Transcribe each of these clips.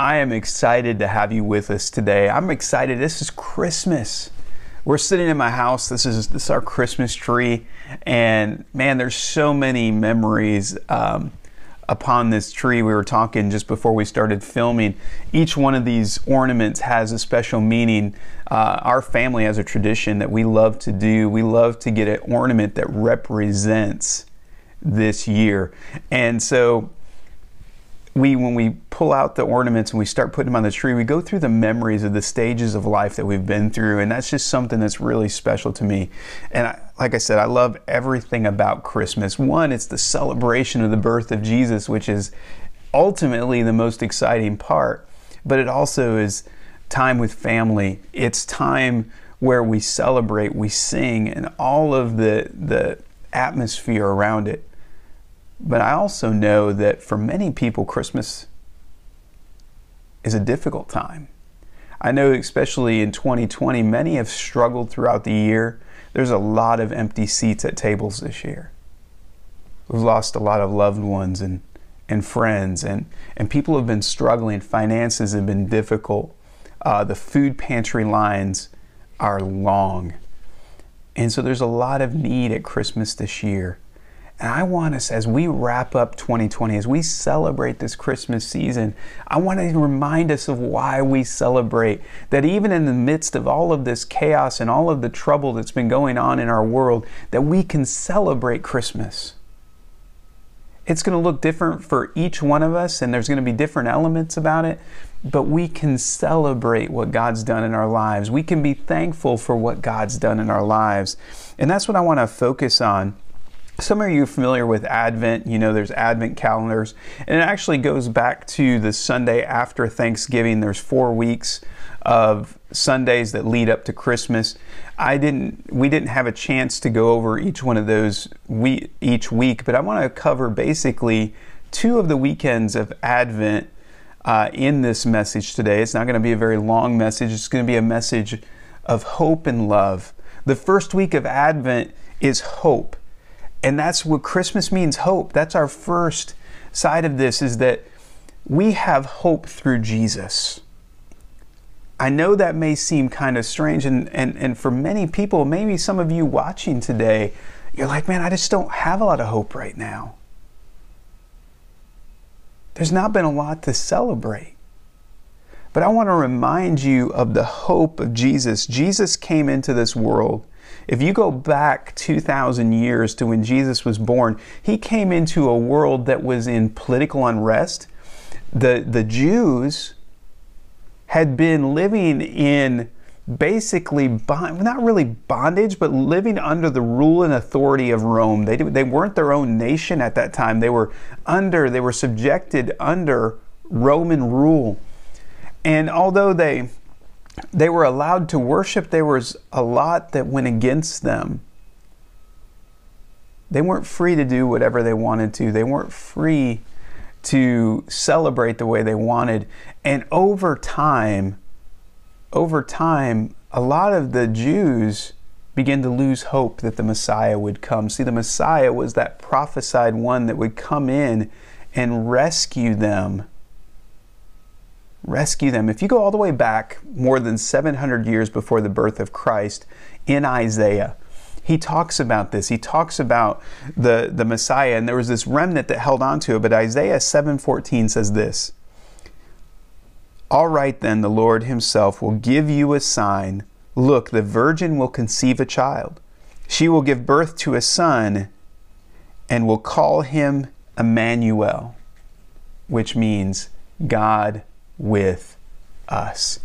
I am excited to have you with us today. I'm excited. This is Christmas. We're sitting in my house. This is this is our Christmas tree, and man, there's so many memories um, upon this tree. We were talking just before we started filming. Each one of these ornaments has a special meaning. Uh, our family has a tradition that we love to do. We love to get an ornament that represents this year, and so we when we pull out the ornaments and we start putting them on the tree we go through the memories of the stages of life that we've been through and that's just something that's really special to me. And I, like i said i love everything about christmas. One it's the celebration of the birth of jesus which is ultimately the most exciting part but it also is time with family. It's time where we celebrate we sing and all of the the atmosphere around it but I also know that for many people, Christmas is a difficult time. I know, especially in 2020, many have struggled throughout the year. There's a lot of empty seats at tables this year. We've lost a lot of loved ones and, and friends, and, and people have been struggling. Finances have been difficult. Uh, the food pantry lines are long. And so there's a lot of need at Christmas this year. And I want us, as we wrap up 2020, as we celebrate this Christmas season, I want to remind us of why we celebrate. That even in the midst of all of this chaos and all of the trouble that's been going on in our world, that we can celebrate Christmas. It's going to look different for each one of us, and there's going to be different elements about it, but we can celebrate what God's done in our lives. We can be thankful for what God's done in our lives. And that's what I want to focus on some of you are familiar with Advent. You know, there's Advent calendars, and it actually goes back to the Sunday after Thanksgiving. There's four weeks of Sundays that lead up to Christmas. I didn't, we didn't have a chance to go over each one of those we, each week, but I want to cover basically two of the weekends of Advent uh, in this message today. It's not going to be a very long message. It's going to be a message of hope and love. The first week of Advent is hope. And that's what Christmas means hope. That's our first side of this is that we have hope through Jesus. I know that may seem kind of strange, and, and, and for many people, maybe some of you watching today, you're like, man, I just don't have a lot of hope right now. There's not been a lot to celebrate. But I want to remind you of the hope of Jesus. Jesus came into this world if you go back 2,000 years to when Jesus was born, he came into a world that was in political unrest. The, the Jews had been living in basically bond, not really bondage, but living under the rule and authority of Rome. They, they weren't their own nation at that time. They were under, they were subjected under Roman rule. And although they they were allowed to worship, there was a lot that went against them. They weren't free to do whatever they wanted to. They weren't free to celebrate the way they wanted. And over time, over time, a lot of the Jews began to lose hope that the Messiah would come. See, the Messiah was that prophesied one that would come in and rescue them rescue them. If you go all the way back more than 700 years before the birth of Christ in Isaiah, he talks about this. He talks about the, the Messiah, and there was this remnant that held on to it. But Isaiah 7:14 says this: All right, then, the Lord Himself will give you a sign. Look, the virgin will conceive a child. She will give birth to a son, and will call him Immanuel, which means God with us.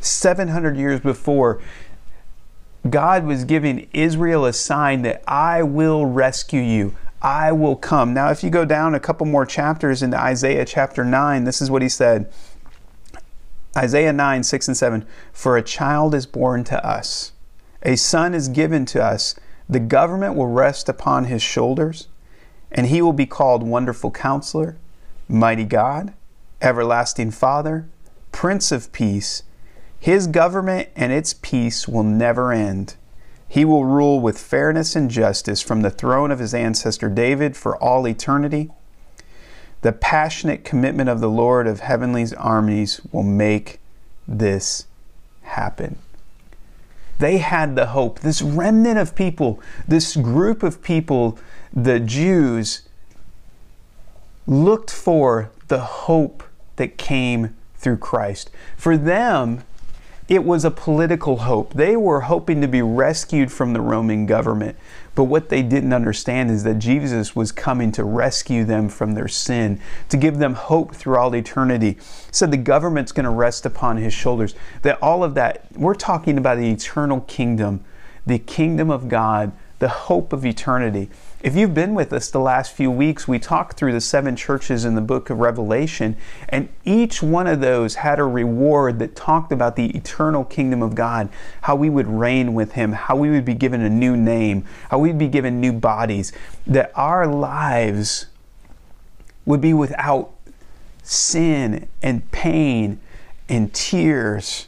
700 years before, God was giving Israel a sign that I will rescue you. I will come. Now, if you go down a couple more chapters into Isaiah chapter 9, this is what he said Isaiah 9, 6 and 7 For a child is born to us, a son is given to us. The government will rest upon his shoulders, and he will be called Wonderful Counselor, Mighty God everlasting Father, Prince of Peace. His government and its peace will never end. He will rule with fairness and justice from the throne of his ancestor David for all eternity. The passionate commitment of the Lord of Heavenly's armies will make this happen. They had the hope. This remnant of people, this group of people, the Jews, looked for the hope that came through Christ. For them, it was a political hope. They were hoping to be rescued from the Roman government. But what they didn't understand is that Jesus was coming to rescue them from their sin, to give them hope through all eternity. He said the government's going to rest upon his shoulders. That all of that, we're talking about the eternal kingdom, the kingdom of God, the hope of eternity. If you've been with us the last few weeks, we talked through the seven churches in the book of Revelation, and each one of those had a reward that talked about the eternal kingdom of God, how we would reign with Him, how we would be given a new name, how we'd be given new bodies, that our lives would be without sin and pain and tears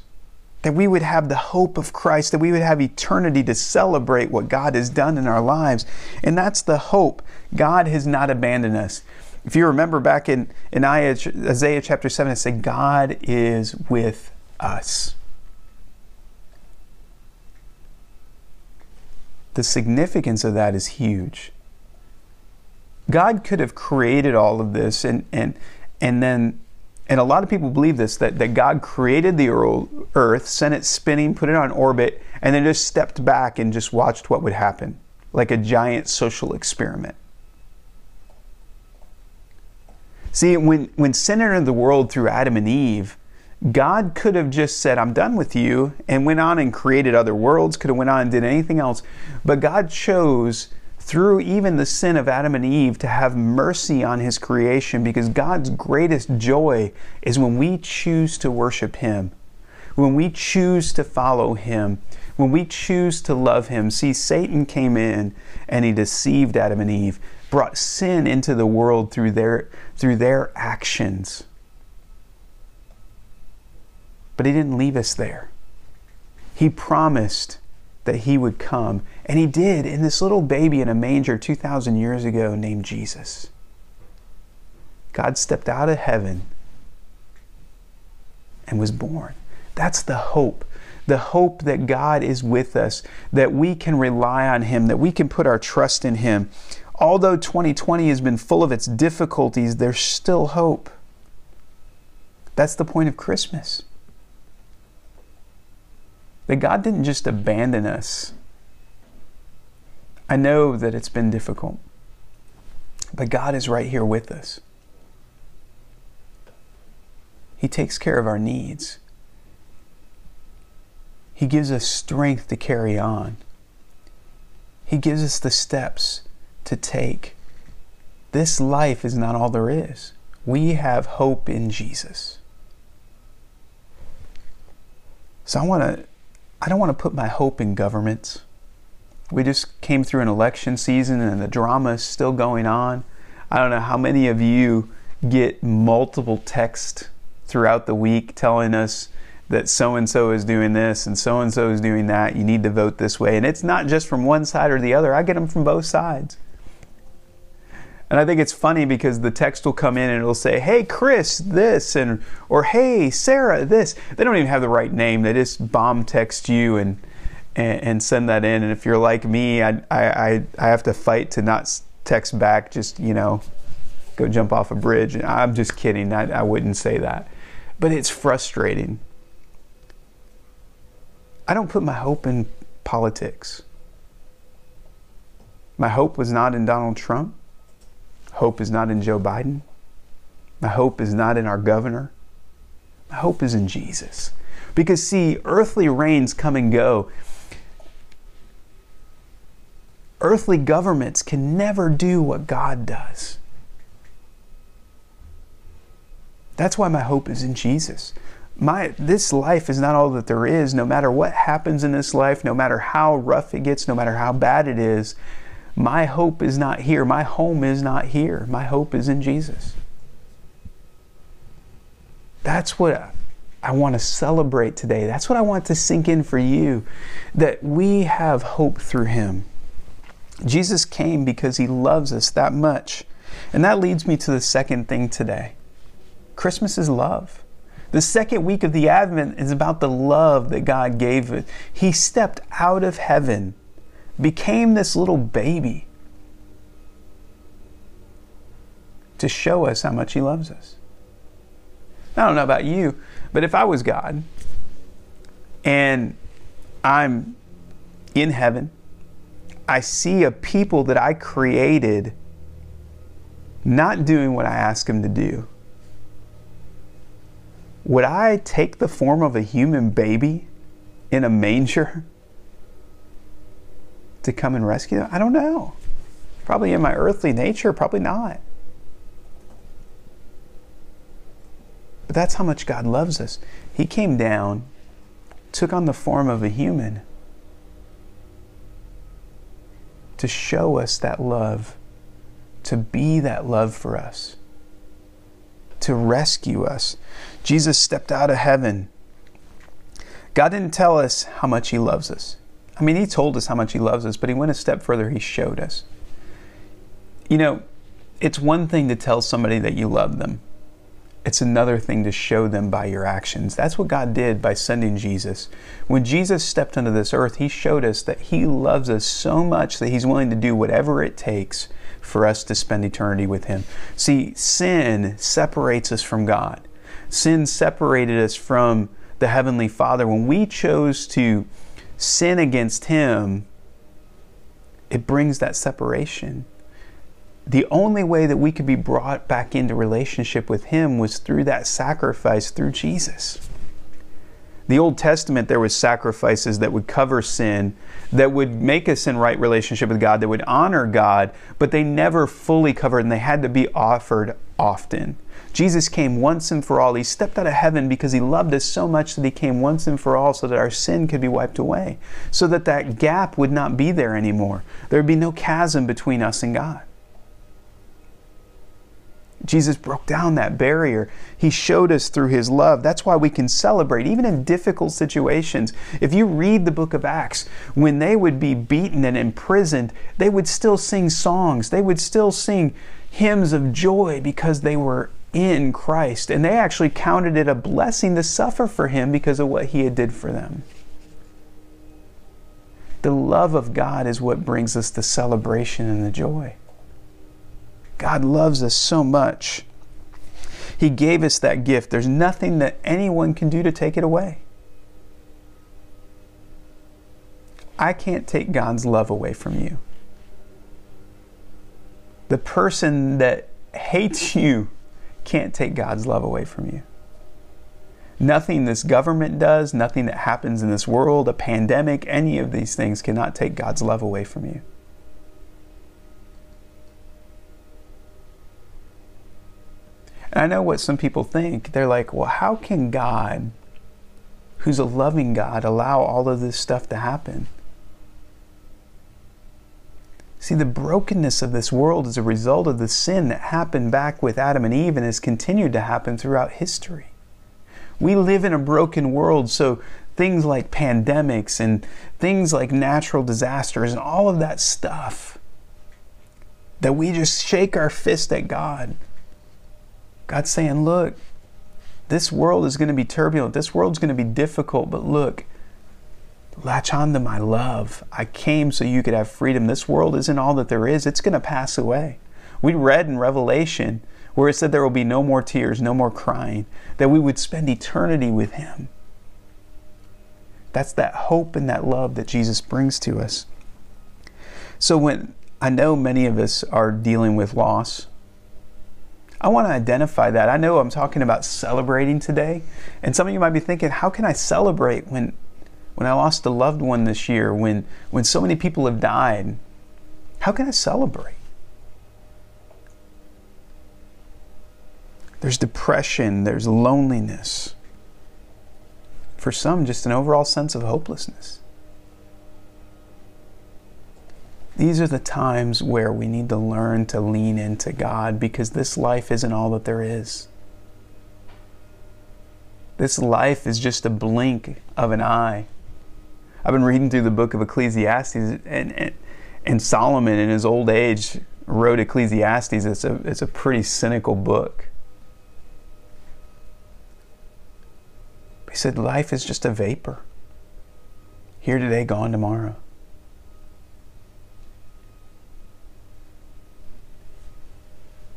that we would have the hope of Christ, that we would have eternity to celebrate what God has done in our lives. And that's the hope. God has not abandoned us. If you remember back in, in Isaiah chapter 7, it said, God is with us. The significance of that is huge. God could have created all of this and, and, and then and a lot of people believe this that, that God created the earth, sent it spinning, put it on orbit, and then just stepped back and just watched what would happen, like a giant social experiment. See, when, when sin entered the world through Adam and Eve, God could have just said, I'm done with you, and went on and created other worlds, could have went on and did anything else. But God chose through even the sin of Adam and Eve to have mercy on his creation because God's greatest joy is when we choose to worship him, when we choose to follow him, when we choose to love him. See, Satan came in and he deceived Adam and Eve, brought sin into the world through their through their actions. But he didn't leave us there. He promised that he would come. And he did in this little baby in a manger 2,000 years ago named Jesus. God stepped out of heaven and was born. That's the hope. The hope that God is with us, that we can rely on Him, that we can put our trust in Him. Although 2020 has been full of its difficulties, there's still hope. That's the point of Christmas that God didn't just abandon us. I know that it's been difficult, but God is right here with us. He takes care of our needs. He gives us strength to carry on. He gives us the steps to take. This life is not all there is. We have hope in Jesus. So I want to I don't want to put my hope in governments. We just came through an election season and the drama is still going on. I don't know how many of you get multiple texts throughout the week telling us that so and so is doing this and so and so is doing that. You need to vote this way. And it's not just from one side or the other, I get them from both sides. And I think it's funny because the text will come in and it'll say, "Hey Chris, this," and or "Hey Sarah, this." They don't even have the right name. They just bomb text you and and, and send that in. And if you're like me, I, I I have to fight to not text back. Just you know, go jump off a bridge. And I'm just kidding. I, I wouldn't say that, but it's frustrating. I don't put my hope in politics. My hope was not in Donald Trump. Hope is not in Joe Biden. My hope is not in our governor. My hope is in Jesus. Because, see, earthly reigns come and go. Earthly governments can never do what God does. That's why my hope is in Jesus. My, this life is not all that there is. No matter what happens in this life, no matter how rough it gets, no matter how bad it is, my hope is not here. My home is not here. My hope is in Jesus. That's what I want to celebrate today. That's what I want to sink in for you that we have hope through Him. Jesus came because He loves us that much. And that leads me to the second thing today Christmas is love. The second week of the Advent is about the love that God gave. He stepped out of heaven, became this little baby to show us how much He loves us. I don't know about you, but if I was God and I'm in heaven, I see a people that I created not doing what I ask them to do would I take the form of a human baby in a manger to come and rescue them? I don't know. Probably in my earthly nature, probably not. But that's how much God loves us. He came down, took on the form of a human to show us that love, to be that love for us to rescue us. Jesus stepped out of heaven. God didn't tell us how much He loves us. I mean, He told us how much He loves us, but He went a step further. He showed us. You know, it's one thing to tell somebody that you love them, it's another thing to show them by your actions. That's what God did by sending Jesus. When Jesus stepped onto this earth, He showed us that He loves us so much that He's willing to do whatever it takes for us to spend eternity with Him. See, sin separates us from God. Sin separated us from the Heavenly Father. When we chose to sin against Him, it brings that separation. The only way that we could be brought back into relationship with Him was through that sacrifice through Jesus the Old Testament, there was sacrifices that would cover sin, that would make us in right relationship with God, that would honor God, but they never fully covered and they had to be offered often. Jesus came once and for all. He stepped out of heaven because he loved us so much that he came once and for all so that our sin could be wiped away, so that that gap would not be there anymore. There would be no chasm between us and God. Jesus broke down that barrier. He showed us through his love. That's why we can celebrate, even in difficult situations. If you read the book of Acts, when they would be beaten and imprisoned, they would still sing songs. They would still sing hymns of joy because they were in Christ. And they actually counted it a blessing to suffer for him because of what he had did for them. The love of God is what brings us the celebration and the joy. God loves us so much. He gave us that gift. There's nothing that anyone can do to take it away. I can't take God's love away from you. The person that hates you can't take God's love away from you. Nothing this government does, nothing that happens in this world, a pandemic, any of these things cannot take God's love away from you. And I know what some people think. They're like, well, how can God, who's a loving God, allow all of this stuff to happen? See, the brokenness of this world is a result of the sin that happened back with Adam and Eve and has continued to happen throughout history. We live in a broken world, so things like pandemics and things like natural disasters and all of that stuff that we just shake our fist at God God's saying, look, this world is going to be turbulent. This world's going to be difficult, but look, latch on to my love. I came so you could have freedom. This world isn't all that there is, it's going to pass away. We read in Revelation where it said there will be no more tears, no more crying, that we would spend eternity with Him. That's that hope and that love that Jesus brings to us. So when I know many of us are dealing with loss, I want to identify that. I know I'm talking about celebrating today, and some of you might be thinking, how can I celebrate when when I lost a loved one this year, when when so many people have died? How can I celebrate? There's depression, there's loneliness. For some, just an overall sense of hopelessness. These are the times where we need to learn to lean into God because this life isn't all that there is. This life is just a blink of an eye. I've been reading through the book of Ecclesiastes, and, and, and Solomon, in his old age, wrote Ecclesiastes, it's a, it's a pretty cynical book. He said, Life is just a vapor. Here today, gone tomorrow.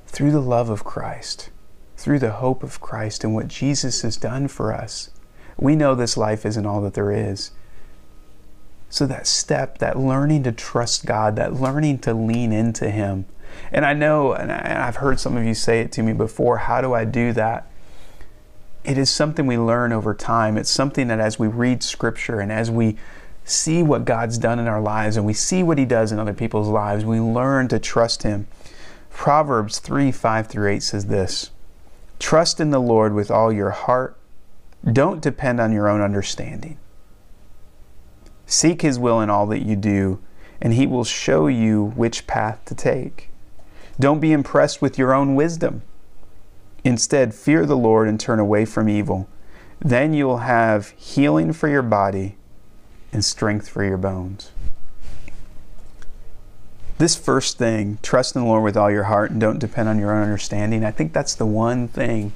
Through the love of Christ, through the hope of Christ and what Jesus has done for us, we know this life isn't all that there is. So, that step, that learning to trust God, that learning to lean into Him. And I know, and I've heard some of you say it to me before how do I do that? It is something we learn over time. It's something that as we read Scripture and as we see what God's done in our lives and we see what He does in other people's lives, we learn to trust Him. Proverbs 3 5 through 8 says this Trust in the Lord with all your heart, don't depend on your own understanding. Seek His will in all that you do, and He will show you which path to take. Don't be impressed with your own wisdom. Instead, fear the Lord and turn away from evil. Then you will have healing for your body and strength for your bones. This first thing, trust in the Lord with all your heart and don't depend on your own understanding, I think that's the one thing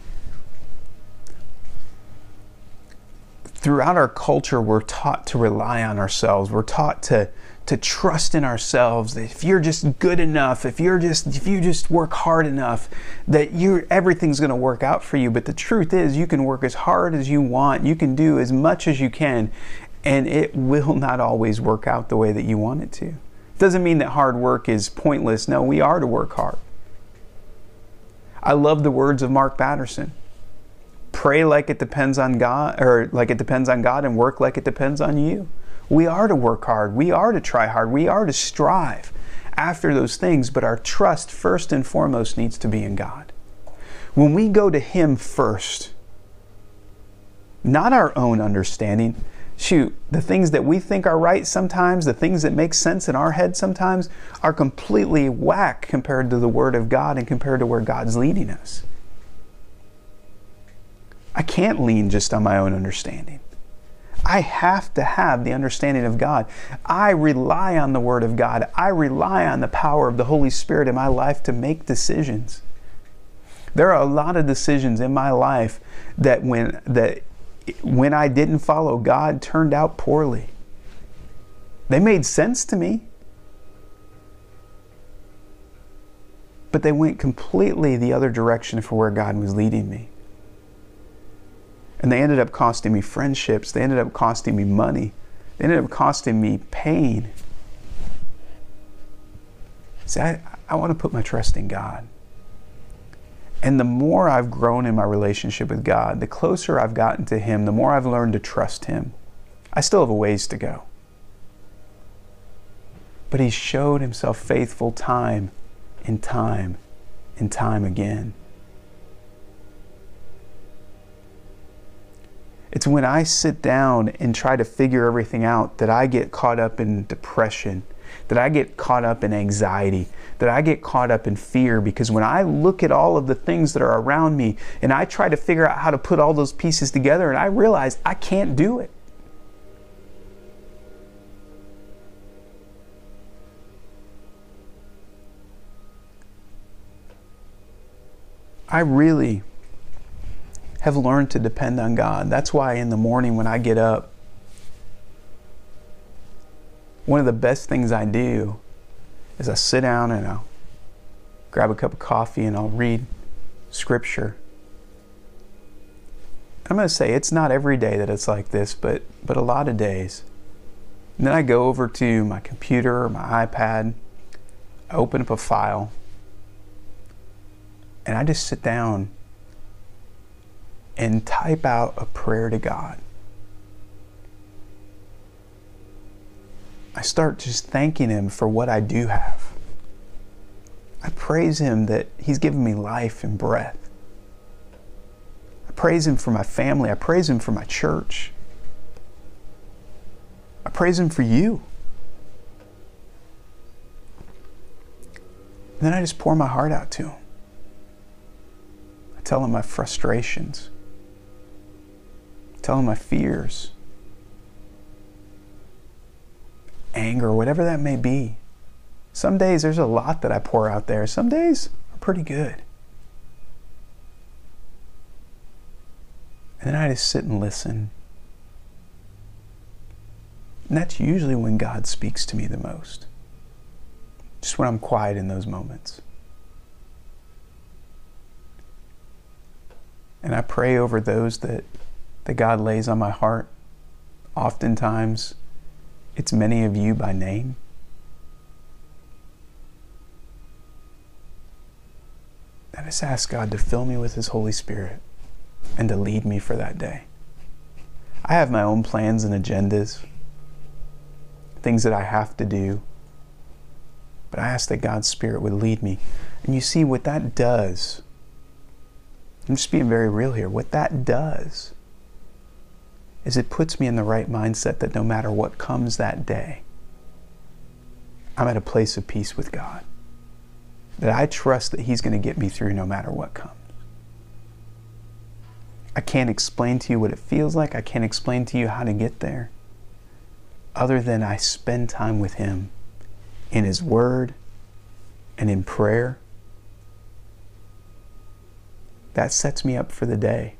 throughout our culture, we're taught to rely on ourselves. We're taught to to trust in ourselves if you're just good enough, if you're just if you just work hard enough, that you everything's going to work out for you. But the truth is, you can work as hard as you want. You can do as much as you can, and it will not always work out the way that you want it to. It doesn't mean that hard work is pointless. No, we are to work hard. I love the words of Mark Batterson pray like it depends on God, or like it depends on God, and work like it depends on you. We are to work hard. We are to try hard. We are to strive after those things, but our trust, first and foremost, needs to be in God. When we go to Him first, not our own understanding, shoot, the things that we think are right sometimes, the things that make sense in our head sometimes, are completely whack compared to the Word of God and compared to where God's leading us. I can't lean just on my own understanding. I have to have the understanding of God. I rely on the Word of God. I rely on the power of the Holy Spirit in my life to make decisions. There are a lot of decisions in my life that when that when I didn't follow God turned out poorly. They made sense to me. But they went completely the other direction for where God was leading me. And they ended up costing me friendships. They ended up costing me money. They ended up costing me pain. See, I, I want to put my trust in God. And the more I've grown in my relationship with God, the closer I've gotten to Him, the more I've learned to trust Him. I still have a ways to go. But He showed Himself faithful time and time and time again. It's when I sit down and try to figure everything out that I get caught up in depression, that I get caught up in anxiety, that I get caught up in fear. Because when I look at all of the things that are around me and I try to figure out how to put all those pieces together, and I realize I can't do it. I really have learned to depend on God. That's why in the morning when I get up, one of the best things I do is I sit down and I'll grab a cup of coffee and I'll read scripture. I'm going to say it's not every day that it's like this, but but a lot of days. And then I go over to my computer or my iPad, I open up a file, and I just sit down and type out a prayer to God. I start just thanking Him for what I do have. I praise Him that He's given me life and breath. I praise Him for my family. I praise Him for my church. I praise Him for you. And then I just pour my heart out to Him. I tell Him my frustrations. Tell him my fears, anger, whatever that may be. Some days there's a lot that I pour out there. Some days are pretty good. And then I just sit and listen. And that's usually when God speaks to me the most. Just when I'm quiet in those moments. And I pray over those that, that God lays on my heart. Oftentimes, it's many of you by name. I just ask God to fill me with His Holy Spirit and to lead me for that day. I have my own plans and agendas, things that I have to do, but I ask that God's Spirit would lead me. And you see what that does. I'm just being very real here. What that does is it puts me in the right mindset that no matter what comes that day, I'm at a place of peace with God. That I trust that He's going to get me through no matter what comes. I can't explain to you what it feels like. I can't explain to you how to get there. Other than I spend time with Him in His Word and in prayer. That sets me up for the day.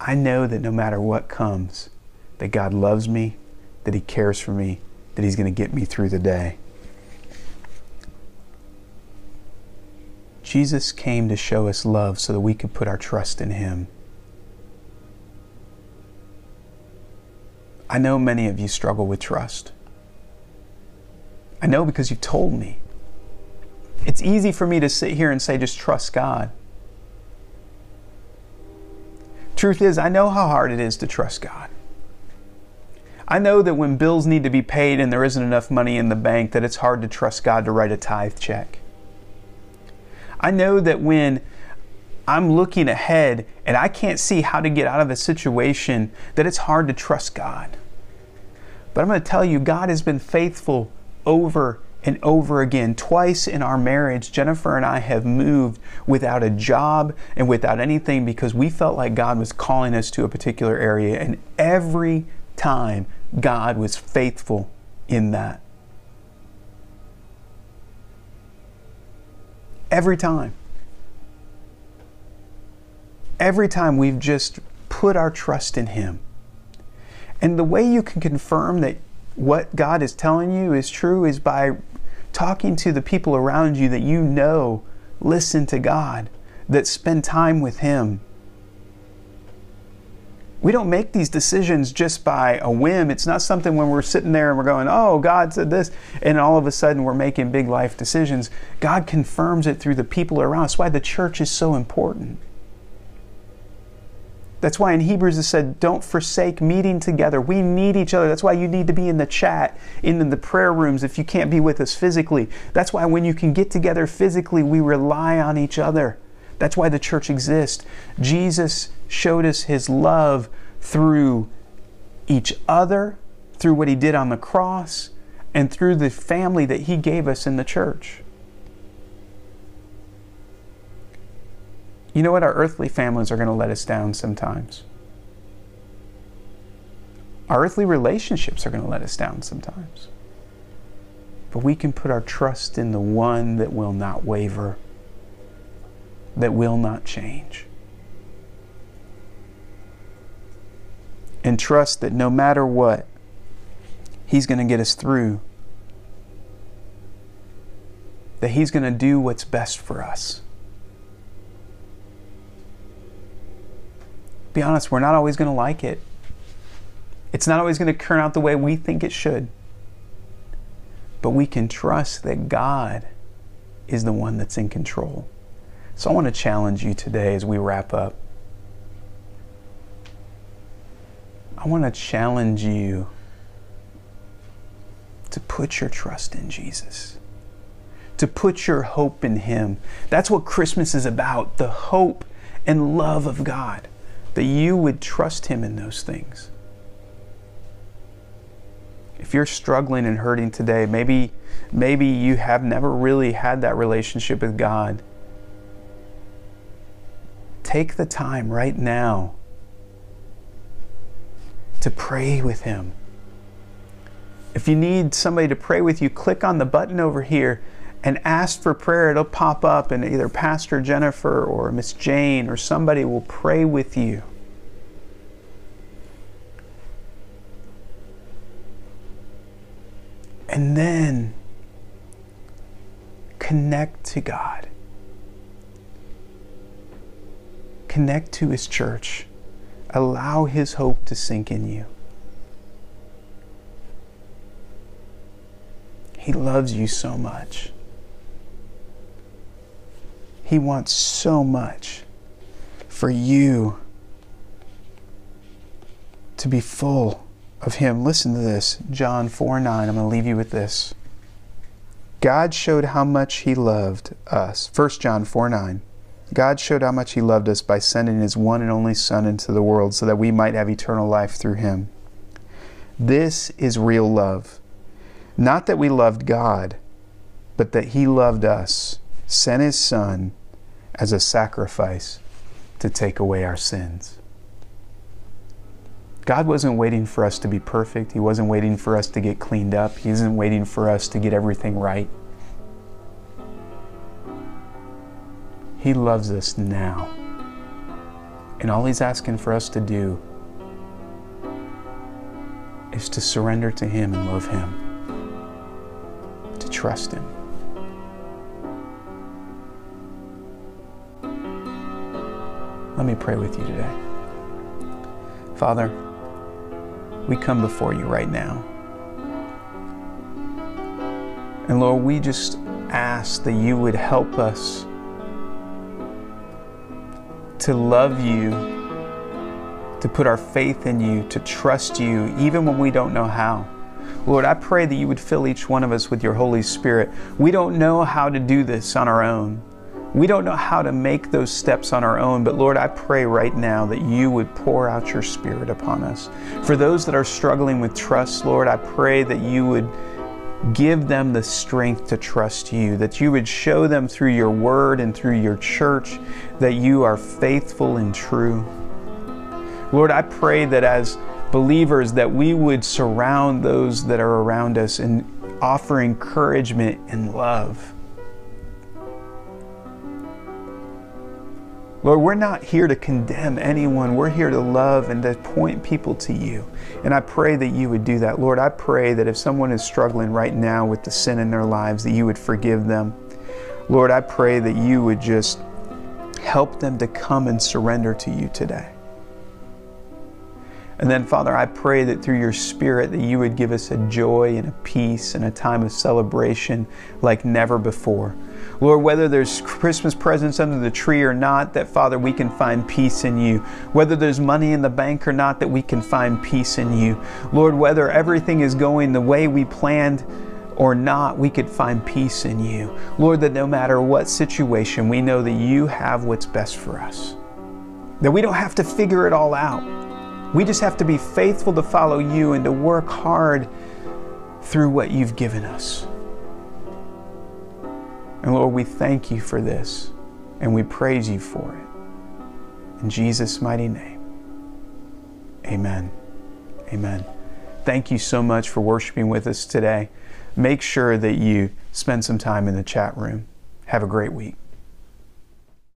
I know that no matter what comes, that God loves me, that He cares for me, that He's going to get me through the day. Jesus came to show us love so that we could put our trust in Him. I know many of you struggle with trust. I know because you've told me. It's easy for me to sit here and say, just trust God. Truth is, I know how hard it is to trust God. I know that when bills need to be paid and there isn't enough money in the bank, that it's hard to trust God to write a tithe check. I know that when I'm looking ahead and I can't see how to get out of a situation, that it's hard to trust God. But I'm going to tell you, God has been faithful over and over again. Twice in our marriage, Jennifer and I have moved without a job and without anything because we felt like God was calling us to a particular area. And every time, God was faithful in that. Every time. Every time we've just put our trust in Him. And the way you can confirm that what God is telling you is true is by talking to the people around you that you know listen to God, that spend time with Him. We don't make these decisions just by a whim. It's not something when we're sitting there and we're going, oh, God said this, and all of a sudden we're making big life decisions. God confirms it through the people around us. That's why the church is so important. That's why in Hebrews it said, don't forsake meeting together. We need each other. That's why you need to be in the chat, in the prayer rooms if you can't be with us physically. That's why when you can get together physically, we rely on each other. That's why the church exists. Jesus showed us his love through each other, through what he did on the cross, and through the family that he gave us in the church. You know what? Our earthly families are going to let us down sometimes. Our earthly relationships are going to let us down sometimes. But we can put our trust in the one that will not waver, that will not change. And trust that no matter what, He's going to get us through. That He's going to do what's best for us. Be honest, we're not always going to like it. It's not always going to turn out the way we think it should. But we can trust that God is the one that's in control. So I want to challenge you today as we wrap up. I want to challenge you to put your trust in Jesus, to put your hope in Him. That's what Christmas is about the hope and love of God that you would trust Him in those things. If you're struggling and hurting today, maybe, maybe you have never really had that relationship with God. Take the time right now to pray with Him, If you need somebody to pray with you, click on the button over here and ask for prayer. It'll pop up, and either Pastor Jennifer or Miss Jane or somebody will pray with you. And then connect to God, connect to His church, allow His hope to sink in you. He loves you so much. He wants so much for you to be full of Him. Listen to this John 4 9. I'm going to leave you with this. God showed how much He loved us. 1 John 4 9. God showed how much He loved us by sending His one and only Son into the world so that we might have eternal life through Him. This is real love. Not that we loved God, but that He loved us, sent His Son as a sacrifice to take away our sins. God wasn't waiting for us to be perfect. He wasn't waiting for us to get cleaned up. He isn't waiting for us to get everything right. He loves us now. And all He's asking for us to do is to surrender to Him and love Him to trust Him. Let me pray with you today. Father, we come before you right now. And Lord, we just ask that you would help us to love you, to put our faith in you, to trust you, even when we don't know how. Lord, I pray that you would fill each one of us with your Holy Spirit. We don't know how to do this on our own. We don't know how to make those steps on our own, but Lord, I pray right now that you would pour out your Spirit upon us. For those that are struggling with trust, Lord, I pray that you would give them the strength to trust you, that you would show them through your word and through your church that you are faithful and true. Lord, I pray that as believers that we would surround those that are around us and offer encouragement and love. Lord, we're not here to condemn anyone. We're here to love and to point people to you. And I pray that you would do that. Lord, I pray that if someone is struggling right now with the sin in their lives, that you would forgive them. Lord, I pray that you would just help them to come and surrender to you today. And then, Father, I pray that through your Spirit that you would give us a joy and a peace and a time of celebration like never before. Lord, whether there's Christmas presents under the tree or not, that Father, we can find peace in you. Whether there's money in the bank or not, that we can find peace in you. Lord, whether everything is going the way we planned or not, we could find peace in you. Lord, that no matter what situation, we know that you have what's best for us. That we don't have to figure it all out we just have to be faithful to follow you and to work hard through what you've given us. And Lord, we thank you for this and we praise you for it. In Jesus' mighty name, amen. Amen. Thank you so much for worshiping with us today. Make sure that you spend some time in the chat room. Have a great week.